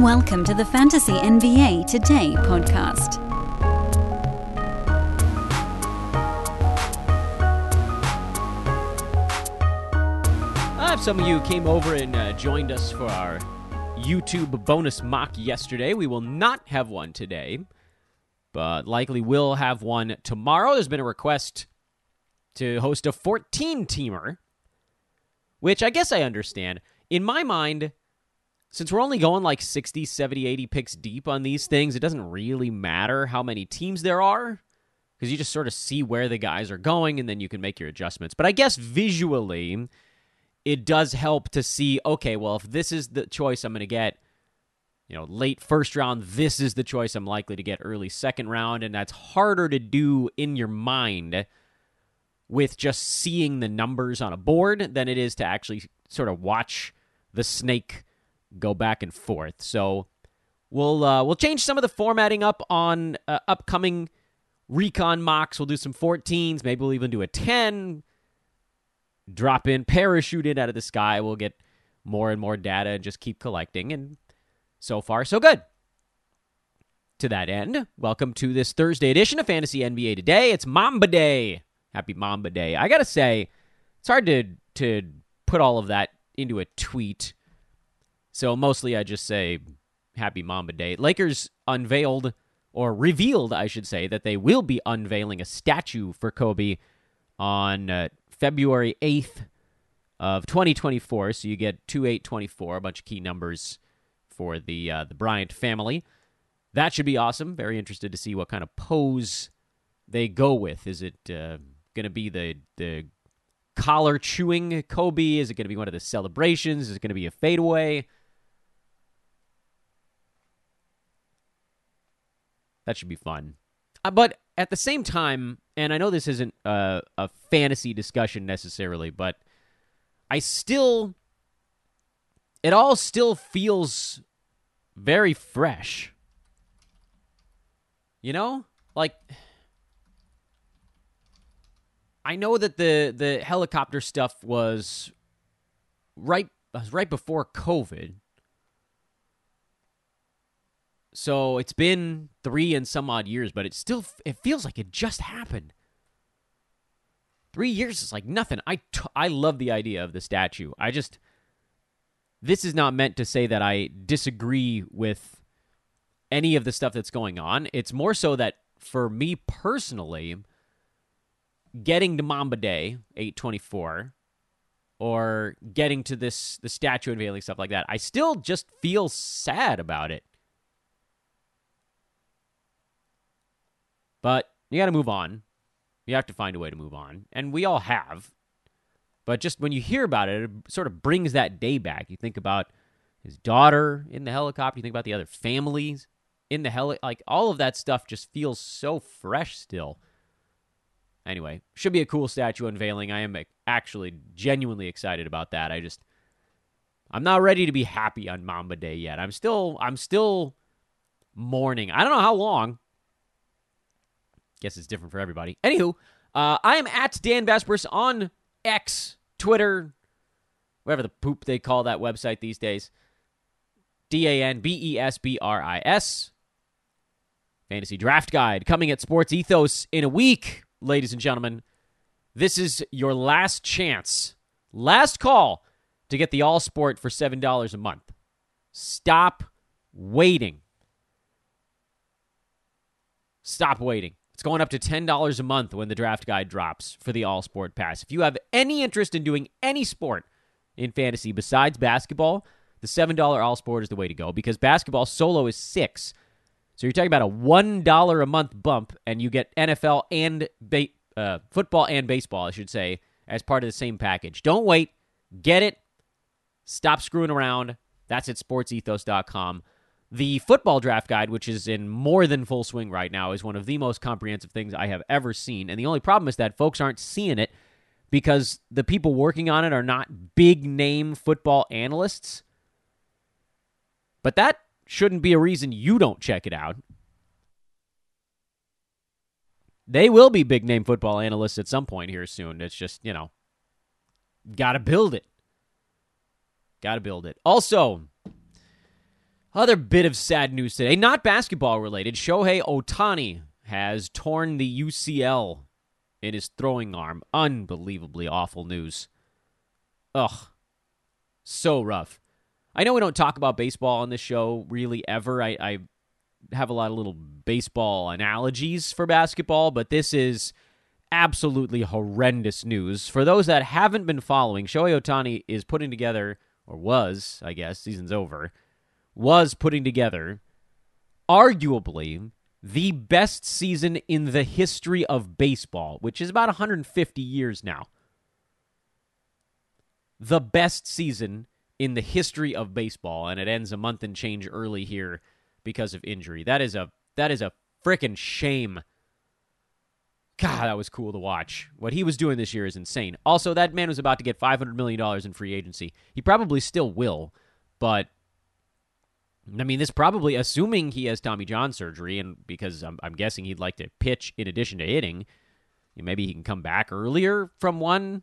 Welcome to the Fantasy NBA Today podcast. Uh, if some of you came over and uh, joined us for our YouTube bonus mock yesterday, we will not have one today, but likely will have one tomorrow. There's been a request to host a 14 teamer, which I guess I understand. In my mind, since we're only going like 60, 70, 80 picks deep on these things, it doesn't really matter how many teams there are because you just sort of see where the guys are going and then you can make your adjustments. But I guess visually, it does help to see okay, well, if this is the choice I'm going to get, you know, late first round, this is the choice I'm likely to get early second round. And that's harder to do in your mind with just seeing the numbers on a board than it is to actually sort of watch the snake go back and forth. So we'll uh, we'll change some of the formatting up on uh, upcoming recon mocks. We'll do some 14s. Maybe we'll even do a 10. Drop in, parachute in out of the sky. We'll get more and more data and just keep collecting. And so far, so good. To that end, welcome to this Thursday edition of Fantasy NBA Today. It's Mamba Day. Happy Mamba Day. I gotta say, it's hard to to put all of that into a tweet. So mostly I just say Happy Mamba Day. Lakers unveiled or revealed, I should say, that they will be unveiling a statue for Kobe on uh, February 8th of 2024. So you get 2824, a bunch of key numbers for the uh, the Bryant family. That should be awesome. Very interested to see what kind of pose they go with. Is it uh, going to be the the collar chewing Kobe? Is it going to be one of the celebrations? Is it going to be a fadeaway? That should be fun. Uh, but at the same time, and I know this isn't a, a fantasy discussion necessarily, but I still, it all still feels very fresh. You know, like I know that the the helicopter stuff was right was right before COVID. So it's been 3 and some odd years, but it still it feels like it just happened. 3 years is like nothing. I, t- I love the idea of the statue. I just this is not meant to say that I disagree with any of the stuff that's going on. It's more so that for me personally, getting to Mamba Day, 824, or getting to this the statue unveiling stuff like that, I still just feel sad about it. But you got to move on. You have to find a way to move on. And we all have. But just when you hear about it, it sort of brings that day back. You think about his daughter in the helicopter, you think about the other families in the heli like all of that stuff just feels so fresh still. Anyway, should be a cool statue unveiling. I am actually genuinely excited about that. I just I'm not ready to be happy on Mamba Day yet. I'm still I'm still mourning. I don't know how long. Guess it's different for everybody. Anywho, uh, I am at Dan Besbris on X, Twitter, whatever the poop they call that website these days. D A N B E S B R I S. Fantasy Draft Guide coming at Sports Ethos in a week, ladies and gentlemen. This is your last chance, last call to get the All Sport for $7 a month. Stop waiting. Stop waiting. It's going up to $10 a month when the draft guide drops for the All Sport Pass. If you have any interest in doing any sport in fantasy besides basketball, the $7 All Sport is the way to go because basketball solo is 6. So you're talking about a $1 a month bump and you get NFL and ba- uh, football and baseball, I should say, as part of the same package. Don't wait. Get it. Stop screwing around. That's at sportsethos.com. The football draft guide, which is in more than full swing right now, is one of the most comprehensive things I have ever seen. And the only problem is that folks aren't seeing it because the people working on it are not big name football analysts. But that shouldn't be a reason you don't check it out. They will be big name football analysts at some point here soon. It's just, you know, got to build it. Got to build it. Also, Other bit of sad news today, not basketball related. Shohei Ohtani has torn the UCL in his throwing arm. Unbelievably awful news. Ugh. So rough. I know we don't talk about baseball on this show really ever. I, I have a lot of little baseball analogies for basketball, but this is absolutely horrendous news. For those that haven't been following, Shohei Ohtani is putting together, or was, I guess, season's over, was putting together arguably the best season in the history of baseball, which is about 150 years now. The best season in the history of baseball, and it ends a month and change early here because of injury. That is a that is a freaking shame. God, that was cool to watch. What he was doing this year is insane. Also, that man was about to get $500 million in free agency. He probably still will, but I mean, this probably, assuming he has Tommy John surgery, and because I'm, I'm guessing he'd like to pitch in addition to hitting, maybe he can come back earlier from one,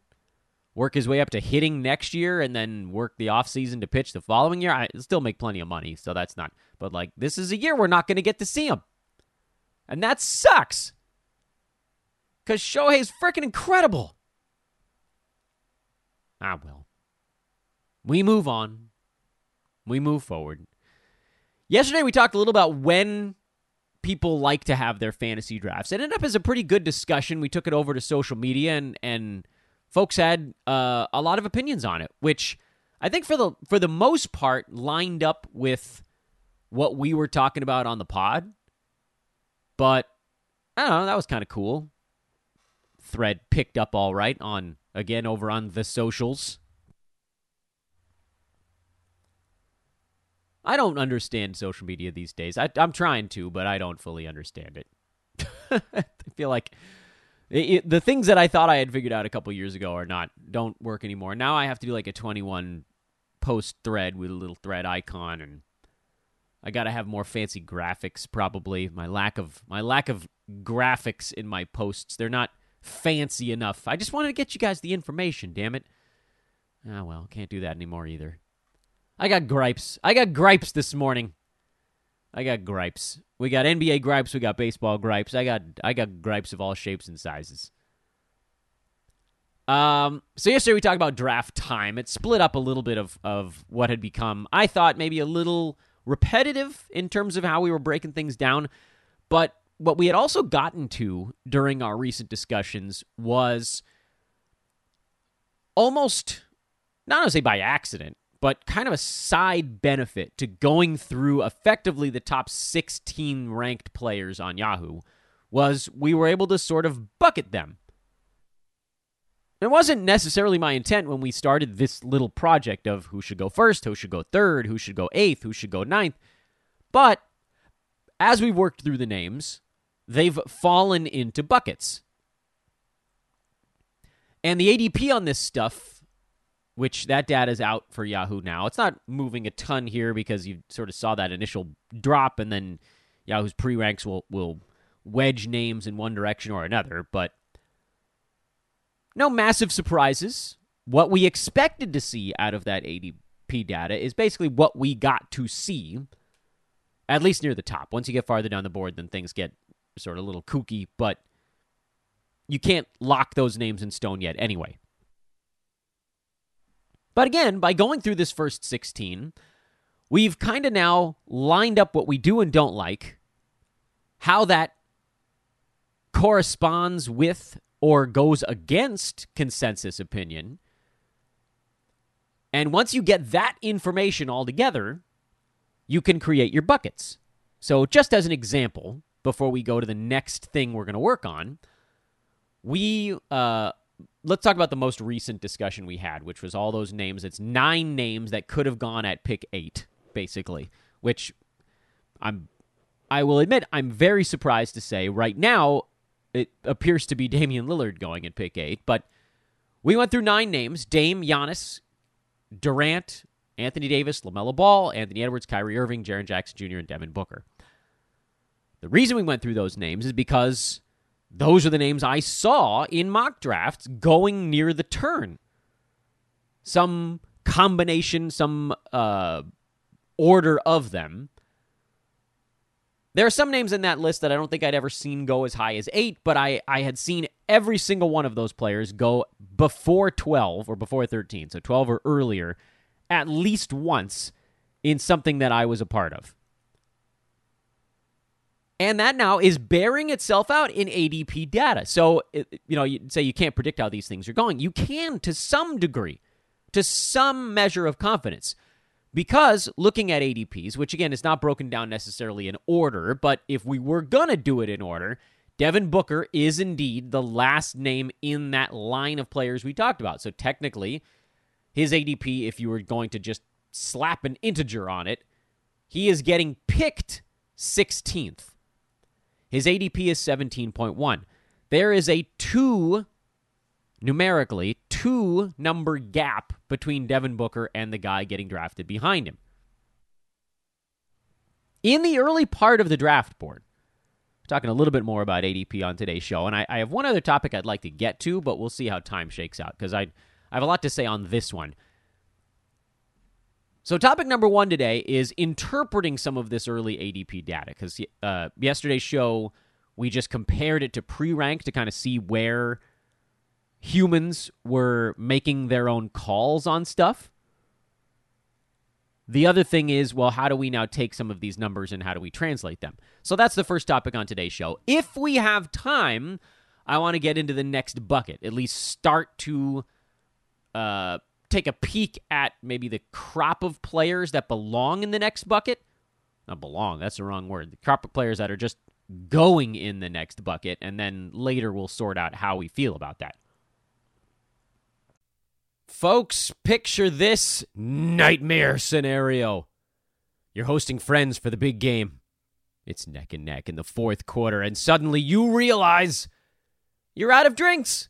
work his way up to hitting next year, and then work the offseason to pitch the following year. I still make plenty of money, so that's not. But like, this is a year we're not going to get to see him, and that sucks. Because Shohei's freaking incredible. Ah, well. We move on. We move forward. Yesterday, we talked a little about when people like to have their fantasy drafts. It ended up as a pretty good discussion. We took it over to social media, and and folks had uh, a lot of opinions on it, which I think for the for the most part lined up with what we were talking about on the pod. But I don't know, that was kind of cool. Thread picked up all right on again over on the socials. I don't understand social media these days. I, am trying to, but I don't fully understand it. I feel like it, it, the things that I thought I had figured out a couple years ago are not don't work anymore. Now I have to do like a 21 post thread with a little thread icon, and I got to have more fancy graphics. Probably my lack of my lack of graphics in my posts. They're not fancy enough. I just wanted to get you guys the information. Damn it. Ah well, can't do that anymore either. I got gripes. I got gripes this morning. I got gripes. We got NBA gripes. We got baseball gripes. I got I got gripes of all shapes and sizes. Um, so yesterday we talked about draft time. It split up a little bit of of what had become, I thought, maybe a little repetitive in terms of how we were breaking things down. But what we had also gotten to during our recent discussions was almost not to say by accident, but kind of a side benefit to going through effectively the top 16 ranked players on Yahoo was we were able to sort of bucket them. It wasn't necessarily my intent when we started this little project of who should go first, who should go third, who should go eighth, who should go ninth. But as we worked through the names, they've fallen into buckets. And the ADP on this stuff which that data is out for Yahoo now. It's not moving a ton here because you sort of saw that initial drop, and then Yahoo's pre ranks will will wedge names in one direction or another. But no massive surprises. What we expected to see out of that ADP data is basically what we got to see, at least near the top. Once you get farther down the board, then things get sort of a little kooky, but you can't lock those names in stone yet anyway. But again, by going through this first 16, we've kind of now lined up what we do and don't like, how that corresponds with or goes against consensus opinion. And once you get that information all together, you can create your buckets. So, just as an example, before we go to the next thing we're going to work on, we uh, let's talk about the most recent discussion we had, which was all those names. It's nine names that could have gone at pick eight, basically. Which I'm, I will admit, I'm very surprised to say right now. It appears to be Damian Lillard going at pick eight, but we went through nine names: Dame, Giannis, Durant, Anthony Davis, LaMelo Ball, Anthony Edwards, Kyrie Irving, Jaren Jackson Jr., and Devin Booker. The reason we went through those names is because those are the names I saw in mock drafts going near the turn. Some combination, some uh, order of them. There are some names in that list that I don't think I'd ever seen go as high as eight, but I, I had seen every single one of those players go before 12 or before 13, so 12 or earlier, at least once in something that I was a part of. And that now is bearing itself out in ADP data. So, you know, you say you can't predict how these things are going. You can to some degree, to some measure of confidence. Because looking at ADPs, which again is not broken down necessarily in order, but if we were going to do it in order, Devin Booker is indeed the last name in that line of players we talked about. So technically, his ADP, if you were going to just slap an integer on it, he is getting picked 16th. His ADP is 17.1. There is a two, numerically, two number gap between Devin Booker and the guy getting drafted behind him. In the early part of the draft board, talking a little bit more about ADP on today's show, and I, I have one other topic I'd like to get to, but we'll see how time shakes out because I, I have a lot to say on this one. So, topic number one today is interpreting some of this early ADP data because uh, yesterday's show we just compared it to pre rank to kind of see where humans were making their own calls on stuff. The other thing is, well, how do we now take some of these numbers and how do we translate them? So that's the first topic on today's show. If we have time, I want to get into the next bucket, at least start to uh, take a peek at maybe the crop of players that belong in the next bucket. Not belong, that's the wrong word. The crop of players that are just going in the next bucket, and then later we'll sort out how we feel about that. Folks, picture this nightmare scenario. You're hosting friends for the big game. It's neck and neck in the fourth quarter, and suddenly you realize you're out of drinks.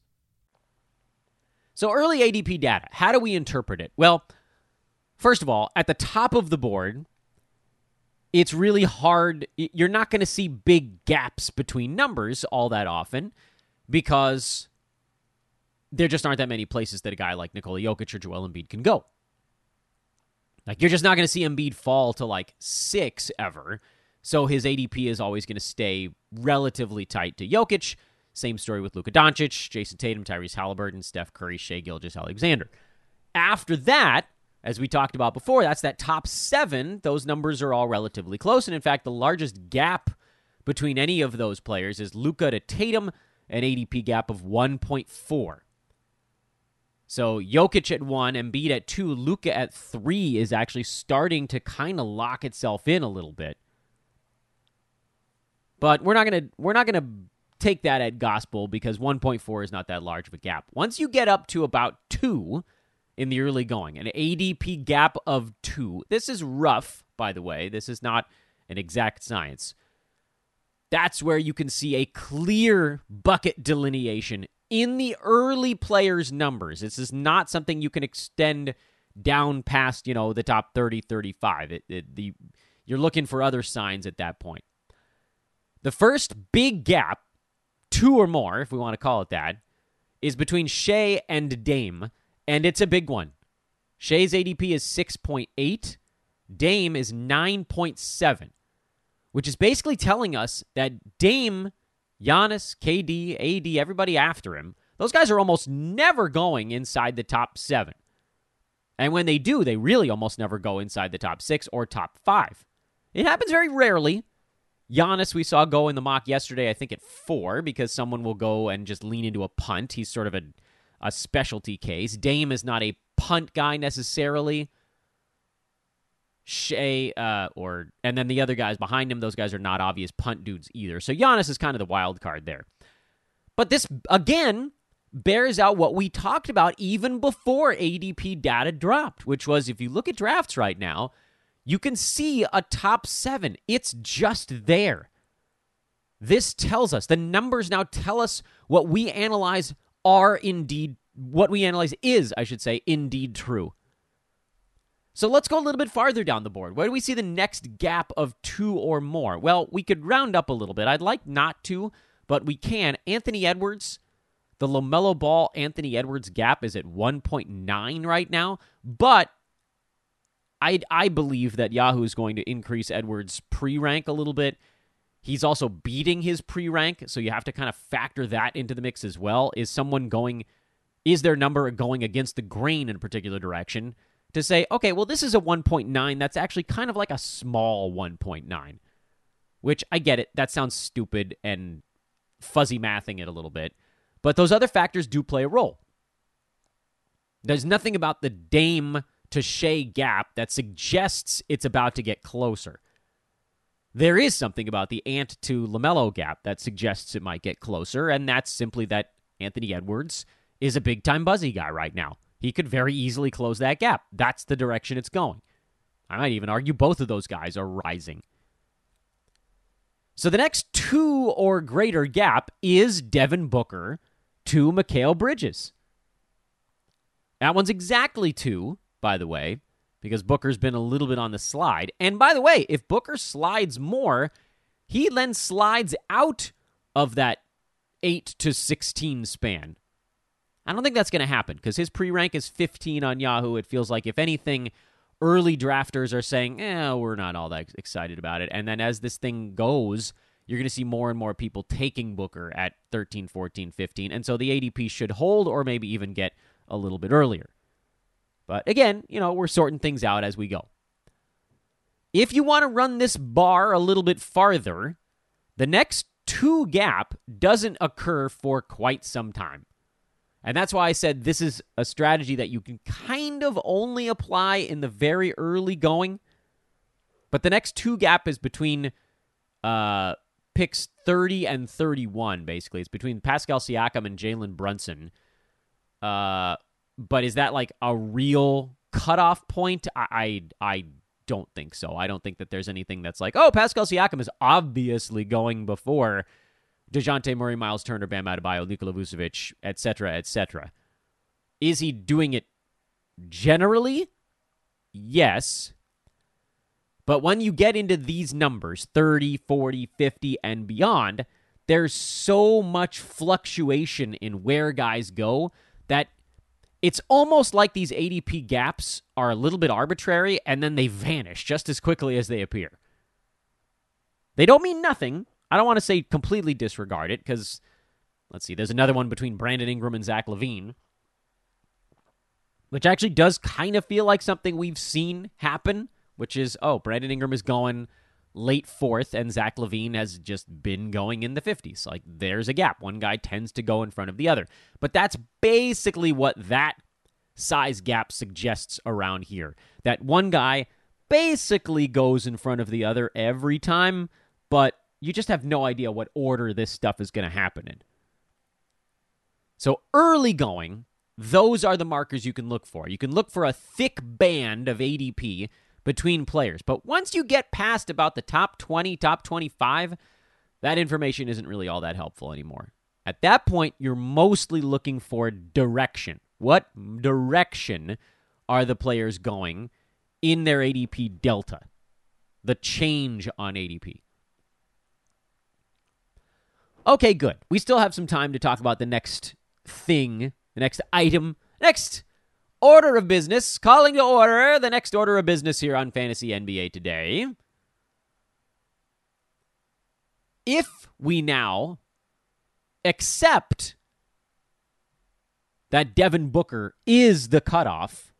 So, early ADP data, how do we interpret it? Well, first of all, at the top of the board, it's really hard. You're not going to see big gaps between numbers all that often because there just aren't that many places that a guy like Nikola Jokic or Joel Embiid can go. Like, you're just not going to see Embiid fall to like six ever. So his ADP is always going to stay relatively tight to Jokic. Same story with Luka Doncic, Jayson Tatum, Tyrese Halliburton, Steph Curry, Shai Gilgeous-Alexander. After that, as we talked about before, that's that top seven. Those numbers are all relatively close. And in fact, the largest gap between any of those players is Luka to Tatum, an ADP gap of 1.4. So Jokic at one, Embiid at two, Luka at three is actually starting to kind of lock itself in a little bit. But we're not gonna we're not gonna take that at gospel because 1.4 is not that large of a gap. Once you get up to about 2 in the early going, an ADP gap of 2, this is rough, by the way. This is not an exact science. That's where you can see a clear bucket delineation in the early players' numbers. This is not something you can extend down past, you know, the top 30, 35. It, it, the, you're looking for other signs at that point. The first big gap two or more, if we want to call it that, is between Shai and Dame, and it's a big one. Shai's ADP is 6.8, Dame is 9.7, which is basically telling us that Dame, Giannis, KD, AD, everybody after him, those guys are almost never going inside the top seven. And when they do, they really almost never go inside the top six or top five. It happens very rarely. Giannis, we saw go in the mock yesterday, I think at four, because someone will go and just lean into a punt. He's sort of a, a specialty case. Dame is not a punt guy necessarily. Shai, uh, or and then the other guys behind him, those guys are not obvious punt dudes either. So Giannis is kind of the wild card there. But this again bears out what we talked about even before ADP data dropped, which was if you look at drafts right now, you can see a top seven. It's just there. This tells us, the numbers now tell us what we analyze are indeed, what we analyze is, I should say, indeed true. So let's go a little bit farther down the board. Where do we see the next gap of two or more? Well, we could round up a little bit. I'd like not to, but we can. Anthony Edwards, the LaMelo Ball Anthony Edwards gap is at 1.9 right now, but I, I believe that Yahoo is going to increase Edwards' pre rank a little bit. He's also beating his pre rank, so you have to kind of factor that into the mix as well. Is someone going, is their number going against the grain in a particular direction? To say, okay, well, this is a 1.9. That's actually kind of like a small 1.9, which I get it. That sounds stupid and fuzzy mathing it a little bit. But those other factors do play a role. There's nothing about the Dame to Shai gap that suggests it's about to get closer. There is something about the Ant to LaMelo gap that suggests it might get closer, and that's simply that Anthony Edwards is a big time buzzy guy right now. He could very easily close that gap. That's the direction it's going. I might even argue both of those guys are rising. So the next two or greater gap is Devin Booker to Mikal Bridges. That one's exactly two by the way, because Booker's been a little bit on the slide. And by the way, if Booker slides more, he then slides out of that 8 to 16 span. I don't think that's going to happen because his pre rank is 15 on Yahoo. It feels like, if anything, early drafters are saying, eh, we're not all that excited about it. And then as this thing goes, you're going to see more and more people taking Booker at 13, 14, 15. And so the ADP should hold or maybe even get a little bit earlier. But again, you know, we're sorting things out as we go. If you want to run this bar a little bit farther, the next two gap doesn't occur for quite some time. And that's why I said this is a strategy that you can kind of only apply in the very early going. But the next two gap is between uh, picks 30 and 31, basically. It's between Pascal Siakam and Jalen Brunson. Uh, but is that like a real cutoff point? I, I, I don't think so. I don't think that there's anything that's like, oh, Pascal Siakam is obviously going before Dejounte Murray, Miles Turner, Bam Adebayo, Nikola Vucevic, etc., etc. Is he doing it generally? Yes. But when you get into these numbers, 30, 40, 50, and beyond, there's so much fluctuation in where guys go that it's almost like these ADP gaps are a little bit arbitrary and then they vanish just as quickly as they appear. They don't mean nothing. I don't want to say completely disregard it because, let's see, there's another one between Brandon Ingram and Zach LaVine, which actually does kind of feel like something we've seen happen, which is, oh, Brandon Ingram is going late fourth, and Zach LaVine has just been going in the 50s. Like, there's a gap. One guy tends to go in front of the other. But that's basically what that size gap suggests around here. That one guy basically goes in front of the other every time, but you just have no idea what order this stuff is going to happen in. So, early going, those are the markers you can look for. You can look for a thick band of ADP between players. But once you get past about the top 20, top 25, that information isn't really all that helpful anymore. At that point, you're mostly looking for direction. What direction are the players going in their ADP delta? The change on ADP. Okay, good. We still have some time to talk about the next thing, the next item, next order of business, calling to order the next order of business here on Fantasy NBA today. If we now accept that Devin Booker is the cutoff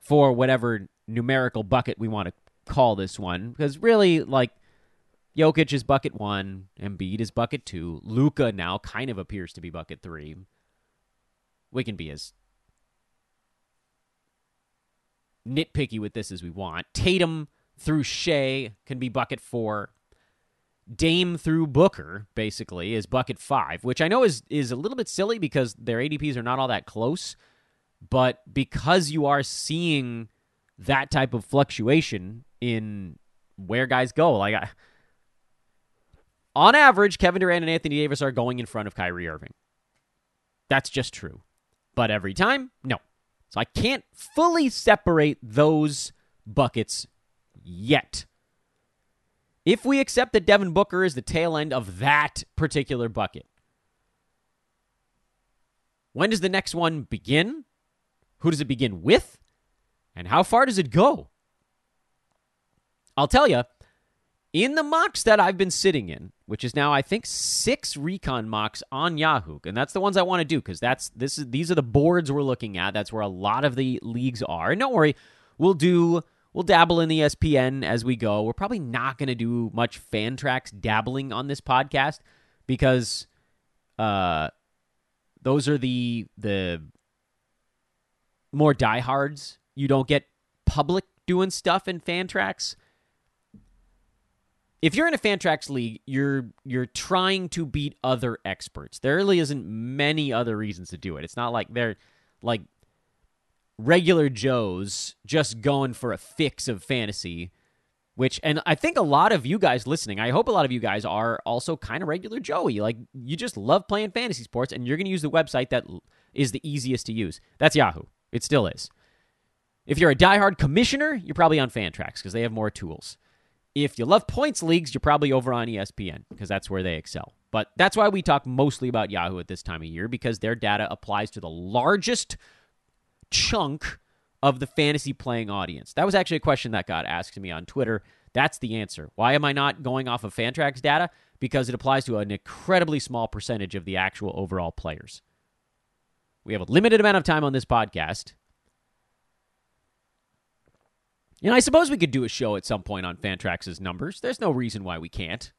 for whatever numerical bucket we want to call this one, because really, like, Jokic is bucket one. Embiid is bucket two. Luka now kind of appears to be bucket three. We can be as nitpicky with this as we want. Tatum through Shai can be bucket four. Dame through Booker basically is bucket five, which I know is is a little bit silly because their ADPs are not all that close, but because you are seeing that type of fluctuation in where guys go, like I, on average, Kevin Durant and Anthony Davis are going in front of Kyrie Irving. That's just true. But every time, no. So I can't fully separate those buckets yet. If we accept that Devin Booker is the tail end of that particular bucket, when does the next one begin? Who does it begin with? And how far does it go? I'll tell you, in the mocks that I've been sitting in, which is now I think six recon mocks on Yahoo, and that's the ones I want to do because that's this is these are the boards we're looking at. That's where a lot of the leagues are. And don't worry, we'll do we'll dabble in the ESPN as we go. We're probably not going to do much Fantrax dabbling on this podcast because uh those are the the more diehards. You don't get public doing stuff in Fantrax if you're in a Fantrax league, you're you're trying to beat other experts. There really isn't many other reasons to do it. It's not like they're like regular Joes just going for a fix of fantasy. Which and I think a lot of you guys listening, I hope a lot of you guys are also kind of regular Joey. Like you just love playing fantasy sports, and you're going to use the website that is the easiest to use. That's Yahoo. It still is. If you're a diehard commissioner, you're probably on Fantrax because they have more tools. If you love points leagues, you're probably over on ESPN because that's where they excel. But that's why we talk mostly about Yahoo at this time of year because their data applies to the largest chunk of the fantasy playing audience. That was actually a question that got asked to me on Twitter. That's the answer. Why am I not going off of Fantrax data? Because it applies to an incredibly small percentage of the actual overall players. We have a limited amount of time on this podcast. Know, I suppose we could do a show at some point on Fantrax's numbers. There's no reason why we can't.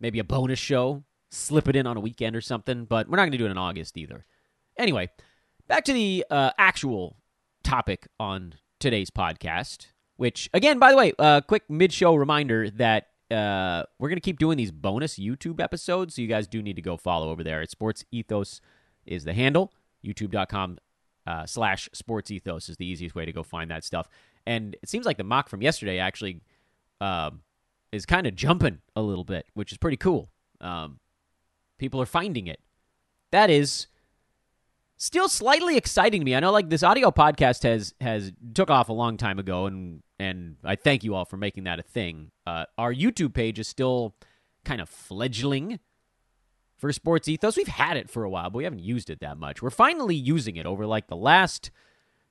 Maybe a bonus show, slip it in on a weekend or something, but we're not going to do it in August either. Anyway, back to the uh, actual topic on today's podcast, which, again, by the way, a uh, quick mid show reminder that uh, we're going to keep doing these bonus YouTube episodes, so you guys do need to go follow over there. It's Sports Ethos is the handle, youtube.com uh, slash sports ethos is the easiest way to go find that stuff. And it seems like the mock from yesterday actually um, is kind of jumping a little bit, which is pretty cool. Um, people are finding it. That is still slightly exciting to me. I know like this audio podcast has has took off a long time ago, and and I thank you all for making that a thing. Uh, our YouTube page is still kind of fledgling for Sports Ethos. We've had it for a while, but we haven't used it that much. We're finally using it over like the last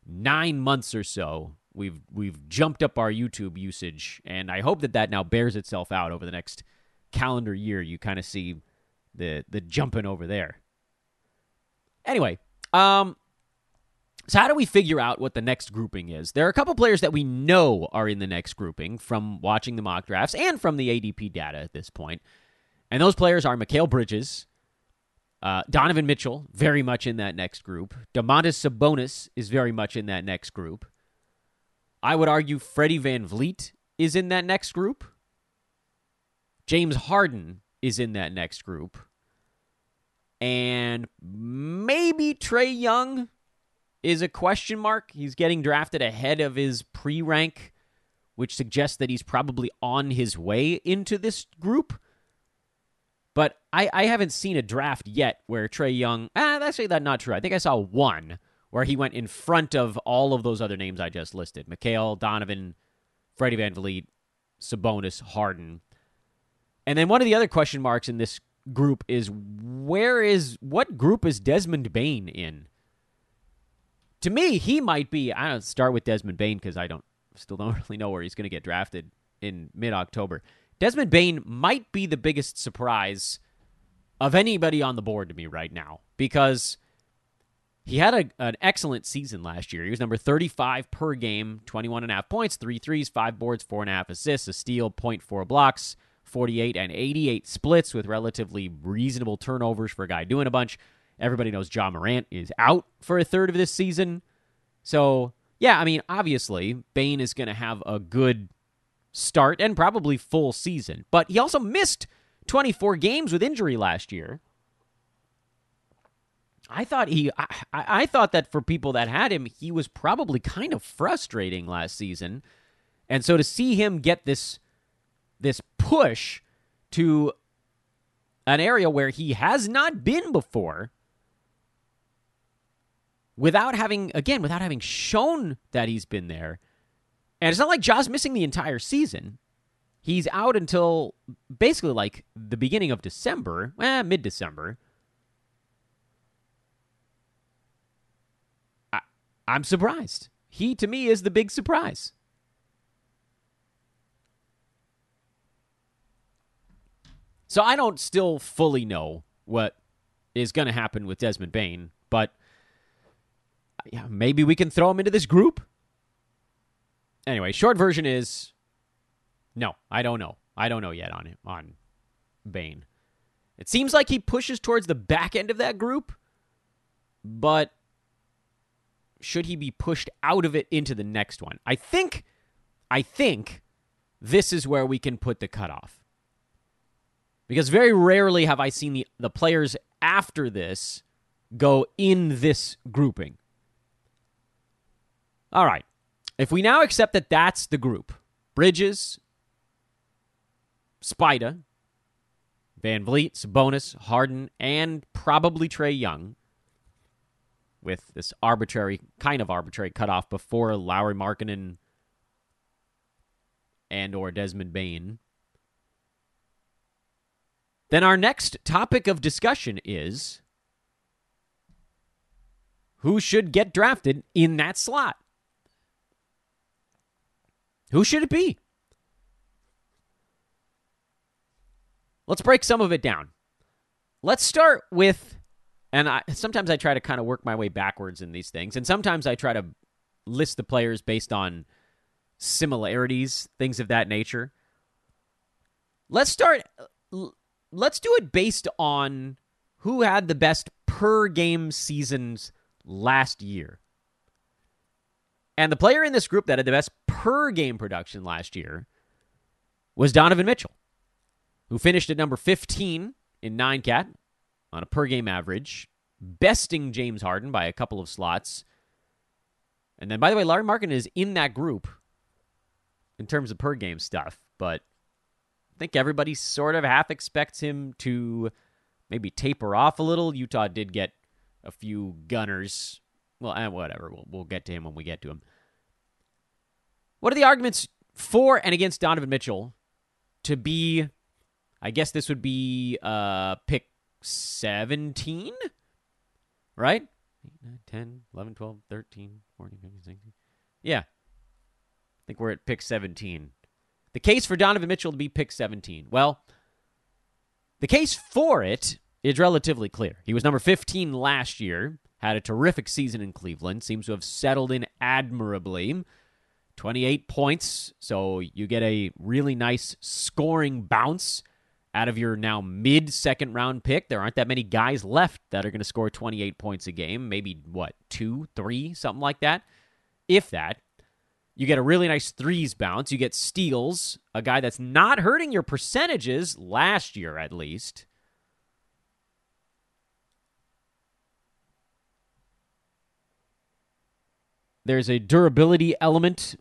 nine months or so. We've we've jumped up our YouTube usage, and I hope that that now bears itself out over the next calendar year. You kind of see the the jumping over there. Anyway, um, so how do we figure out what the next grouping is? There are a couple players that we know are in the next grouping from watching the mock drafts and from the ADP data at this point. And those players are Mikal Bridges, uh, Donovan Mitchell, very much in that next group. Domantas Sabonis is very much in that next group. I would argue Freddie VanVleet is in that next group. James Harden is in that next group. And maybe Trae Young is a question mark. He's getting drafted ahead of his pre rank, which suggests that he's probably on his way into this group. But I, I haven't seen a draft yet where Trae Young. Ah, actually, that's not true. I think I saw one where he went in front of all of those other names I just listed: Mikal, Donovan, Freddie VanVleet, Sabonis, Harden. And then one of the other question marks in this group is where is what group is Desmond Bane in? To me, he might be. I don't start with Desmond Bane because I don't still don't really know where he's going to get drafted in mid October. Desmond Bane might be the biggest surprise of anybody on the board to me right now because he had a, an excellent season last year. He was number 35 per game, 21 and a half points, three threes, five boards, four and a half assists, a steal, 0.4 blocks, 48 and 88 splits with relatively reasonable turnovers for a guy doing a bunch. Everybody knows John Morant is out for a third of this season. So, yeah, I mean, obviously, Bane is going to have a good start and probably full season. But he also missed 24 games with injury last year. I thought he I, I thought that for people that had him, he was probably kind of frustrating last season. And so to see him get this this push to an area where he has not been before without having again without having shown that he's been there and it's not like Ja's missing the entire season. He's out until basically like the beginning of december. Eh, mid-december. I, i'm surprised. He to me is the big surprise. So I don't still fully know what is going to happen with Desmond Bane, but yeah, maybe we can throw him into this group. Anyway, short version is no, I don't know. I don't know yet on him on Bane. It seems like he pushes towards the back end of that group, but should he be pushed out of it into the next one? I think I think this is where we can put the cutoff. Because very rarely have I seen the, the players after this go in this grouping. All right. If we now accept that that's the group Bridges, Spida, Van Vleet, Sabonis, Harden, and probably Trae Young, with this arbitrary, kind of arbitrary cutoff before Lauri Markkanen and or Desmond Bane. Then our next topic of discussion is who should get drafted in that slot? Who should it be? Let's break some of it down. Let's start with and I sometimes I try to kind of work my way backwards in these things and sometimes I try to list the players based on similarities, things of that nature. Let's start let's do it based on who had the best per game seasons last year. And the player in this group that had the best per game production last year was Donovan Mitchell, who finished at number 15 in 9 cat on a per game average, besting James Harden by a couple of slots. And then, by the way, Larry Markkanen is in that group in terms of per game stuff, but I think everybody sort of half expects him to maybe taper off a little. Utah did get a few gunners. Well, eh, whatever. We'll, we'll get to him when we get to him. What are the arguments for and against Donovan Mitchell to be, I guess this would be uh, pick 17, right? 8, 9, 10, 11, 12, 13, 14, 15, 16. Yeah. I think we're at pick 17. The case for Donovan Mitchell to be pick 17. Well, the case for it is relatively clear. He was number 15 last year, had a terrific season in Cleveland, seems to have settled in admirably. 28 points, so you get a really nice scoring bounce out of your now mid second round pick. There aren't that many guys left that are going to score 28 points a game. Maybe, what, two, three, something like that, if that. You get a really nice threes bounce. You get steals, a guy that's not hurting your percentages last year, at least. There's a durability element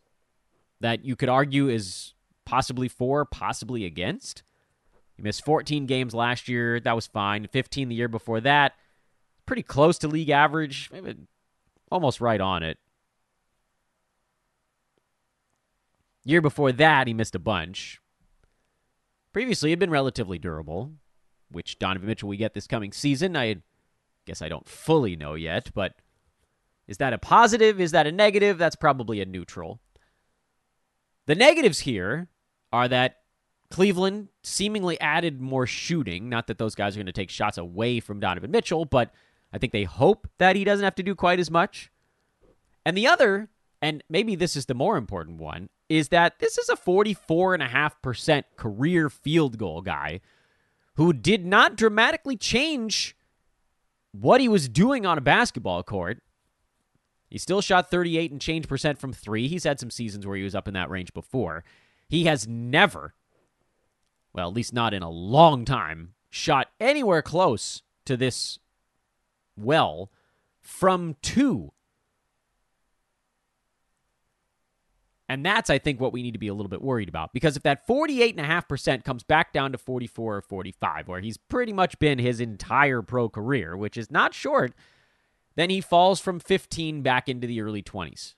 that you could argue is possibly for, possibly against. He missed 14 games last year. That was fine. 15 the year before that. Pretty close to league average. Maybe almost right on it. Year before that, he missed a bunch. Previously, had been relatively durable, which Donovan Mitchell we get this coming season. I guess I don't fully know yet, but is that a positive? Is that a negative? That's probably a neutral. The negatives here are that Cleveland seemingly added more shooting. Not that those guys are going to take shots away from Donovan Mitchell, but I think they hope that he doesn't have to do quite as much. And the other, and maybe this is the more important one, is that this is a 44.5% career field goal guy who did not dramatically change what he was doing on a basketball court. He still shot 38 and change percent from three. He's had some seasons where he was up in that range before. He has never, well, at least not in a long time, shot anywhere close to this well from two. And that's, I think, what we need to be a little bit worried about. Because if that 48.5% comes back down to 44 or 45, where he's pretty much been his entire pro career, which is not short, then he falls from 15 back into the early 20s.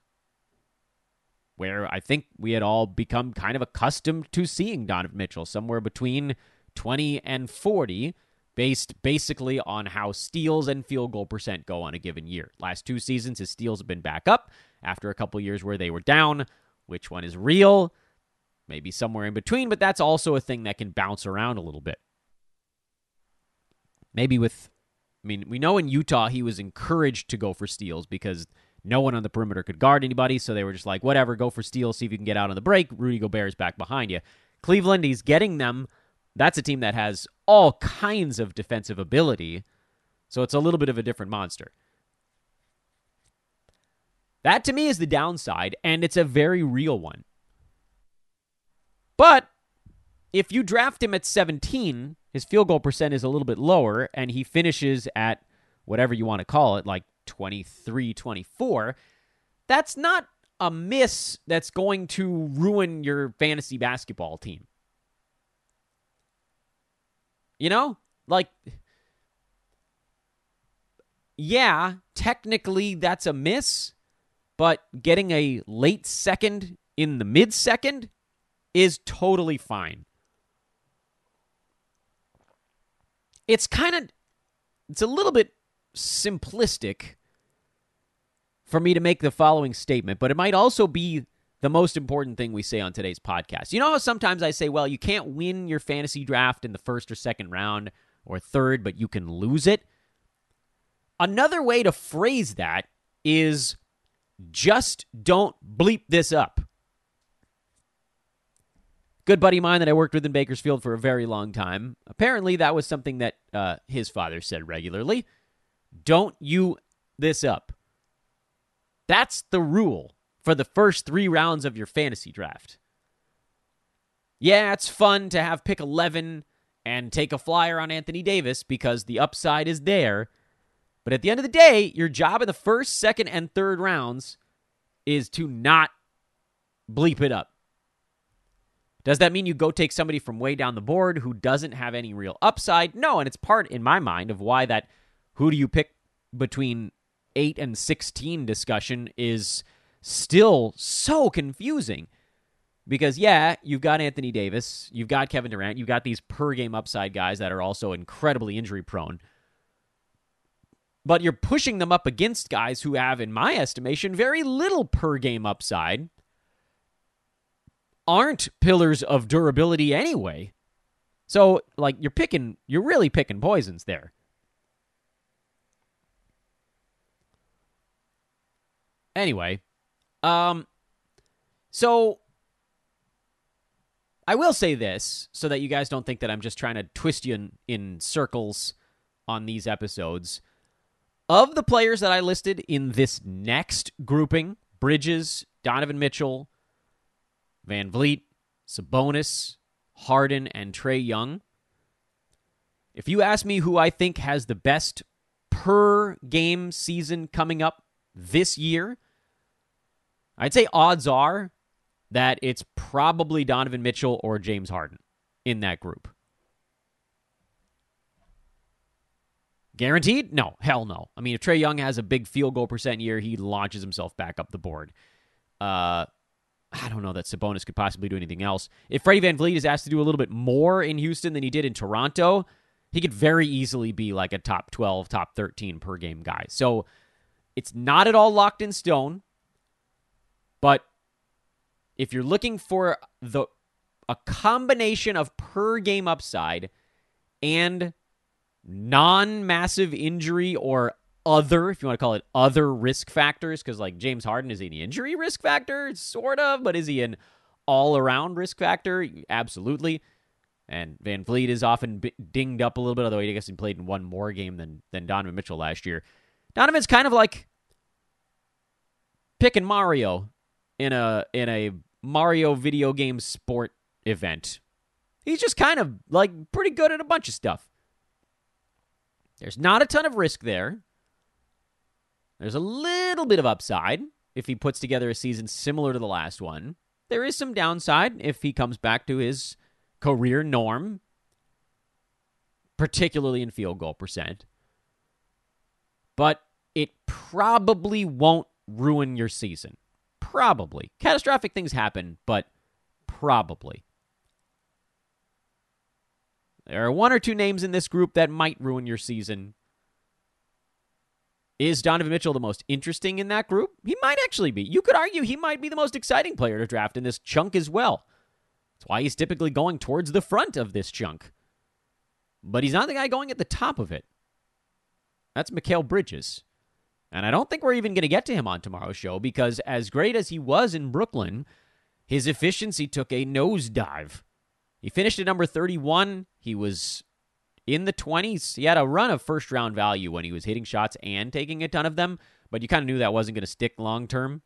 Where I think we had all become kind of accustomed to seeing Donovan Mitchell, somewhere between 20 and 40, based basically on how steals and field goal percent go on a given year. Last two seasons, his steals have been back up after a couple years where they were down. Which one is real? Maybe somewhere in between, but that's also a thing that can bounce around a little bit. Maybe with, I mean, we know in Utah he was encouraged to go for steals because no one on the perimeter could guard anybody, so they were just like, whatever, go for steals, see if you can get out on the break. Rudy Gobert is back behind you. Cleveland, he's getting them. That's a team that has all kinds of defensive ability, so it's a little bit of a different monster. That to me is the downside, and it's a very real one. But if you draft him at 17, his field goal percent is a little bit lower, and he finishes at whatever you want to call it, like 23, 24. That's not a miss that's going to ruin your fantasy basketball team. You know? Like, yeah, technically that's a miss, but getting a late second in the mid second is totally fine. It's kind of it's a little bit simplistic for me to make the following statement, but it might also be the most important thing we say on today's podcast. You know how sometimes I say, well, you can't win your fantasy draft in the first or second round or third, but you can lose it? Another way to phrase that is just don't bleep this up. Good buddy of mine that I worked with in Bakersfield for a very long time. Apparently, that was something that uh, his father said regularly. Don't you this up. That's the rule for the first three rounds of your fantasy draft. Yeah, it's fun to have pick 11 and take a flyer on Anthony Davis because the upside is there. But at the end of the day, your job in the first, second, and third rounds is to not bleep it up. Does that mean you go take somebody from way down the board who doesn't have any real upside? No, and it's part, in my mind, of why that who do you pick between 8 and 16 discussion is still so confusing. Because, yeah, you've got Anthony Davis, you've got Kevin Durant, you've got these per game upside guys that are also incredibly injury prone but you're pushing them up against guys who have, in my estimation, very little per game upside, aren't pillars of durability anyway. So, like, you're picking, you're really picking poisons there. Anyway, um, so I will say this so that you guys don't think that I'm just trying to twist you in, in circles on these episodes. Of the players that I listed in this next grouping, Bridges, Donovan Mitchell, VanVleet, Sabonis, Harden, and Trae Young. If you ask me who I think has the best per game season coming up this year, I'd say odds are that it's probably Donovan Mitchell or James Harden in that group. Guaranteed? No, hell no. I mean, if Trae Young has a big field goal percent year, he launches himself back up the board. Uh, I don't know that Sabonis could possibly do anything else. If Freddie VanVleet is asked to do a little bit more in Houston than he did in Toronto, he could very easily be like a top 12, top 13 per game guy. So it's not at all locked in stone. But if you're looking for the a combination of per game upside and non massive injury or other, if you want to call it other risk factors, because like James Harden is he an injury risk factor, sort of, but is he an all around risk factor? Absolutely. And VanVleet is often b- dinged up a little bit, although I guess he played in one more game than than Donovan Mitchell last year. Donovan's kind of like picking Mario in a in a Mario video game sport event. He's just kind of like pretty good at a bunch of stuff. There's not a ton of risk there. There's a little bit of upside if he puts together a season similar to the last one. There is some downside if he comes back to his career norm, particularly in field goal percent. But it probably won't ruin your season. Probably. Catastrophic things happen, but probably. There are one or two names in this group that might ruin your season. Is Donovan Mitchell the most interesting in that group? He might actually be. You could argue he might be the most exciting player to draft in this chunk as well. That's why he's typically going towards the front of this chunk. But he's not the guy going at the top of it. That's Mikal Bridges. And I don't think we're even going to get to him on tomorrow's show because, as great as he was in Brooklyn, his efficiency took a nosedive. He finished at number 31. He was in the 20s. He had a run of first round value when he was hitting shots and taking a ton of them, but you kind of knew that wasn't going to stick long term.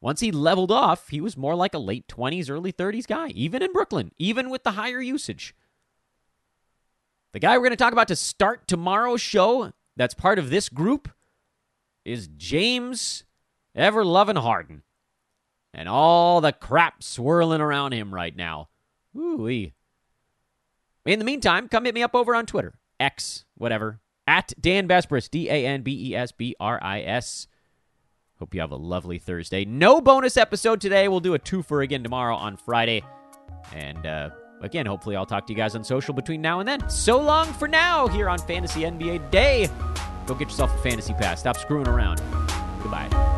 Once he leveled off, he was more like a late 20s, early 30s guy, even in Brooklyn, even with the higher usage. The guy we're going to talk about to start tomorrow's show that's part of this group is James Ever Loving Harden. And all the crap swirling around him right now. Ooh-wee. In the meantime, come hit me up over on Twitter, X, whatever, at Dan Besbris, D A N B E S B R I S. Hope you have a lovely Thursday. No bonus episode today. We'll do a twofer again tomorrow on Friday. And uh, again, hopefully, I'll talk to you guys on social between now and then. So long for now here on Fantasy NBA Day. Go get yourself a fantasy pass. Stop screwing around. Goodbye.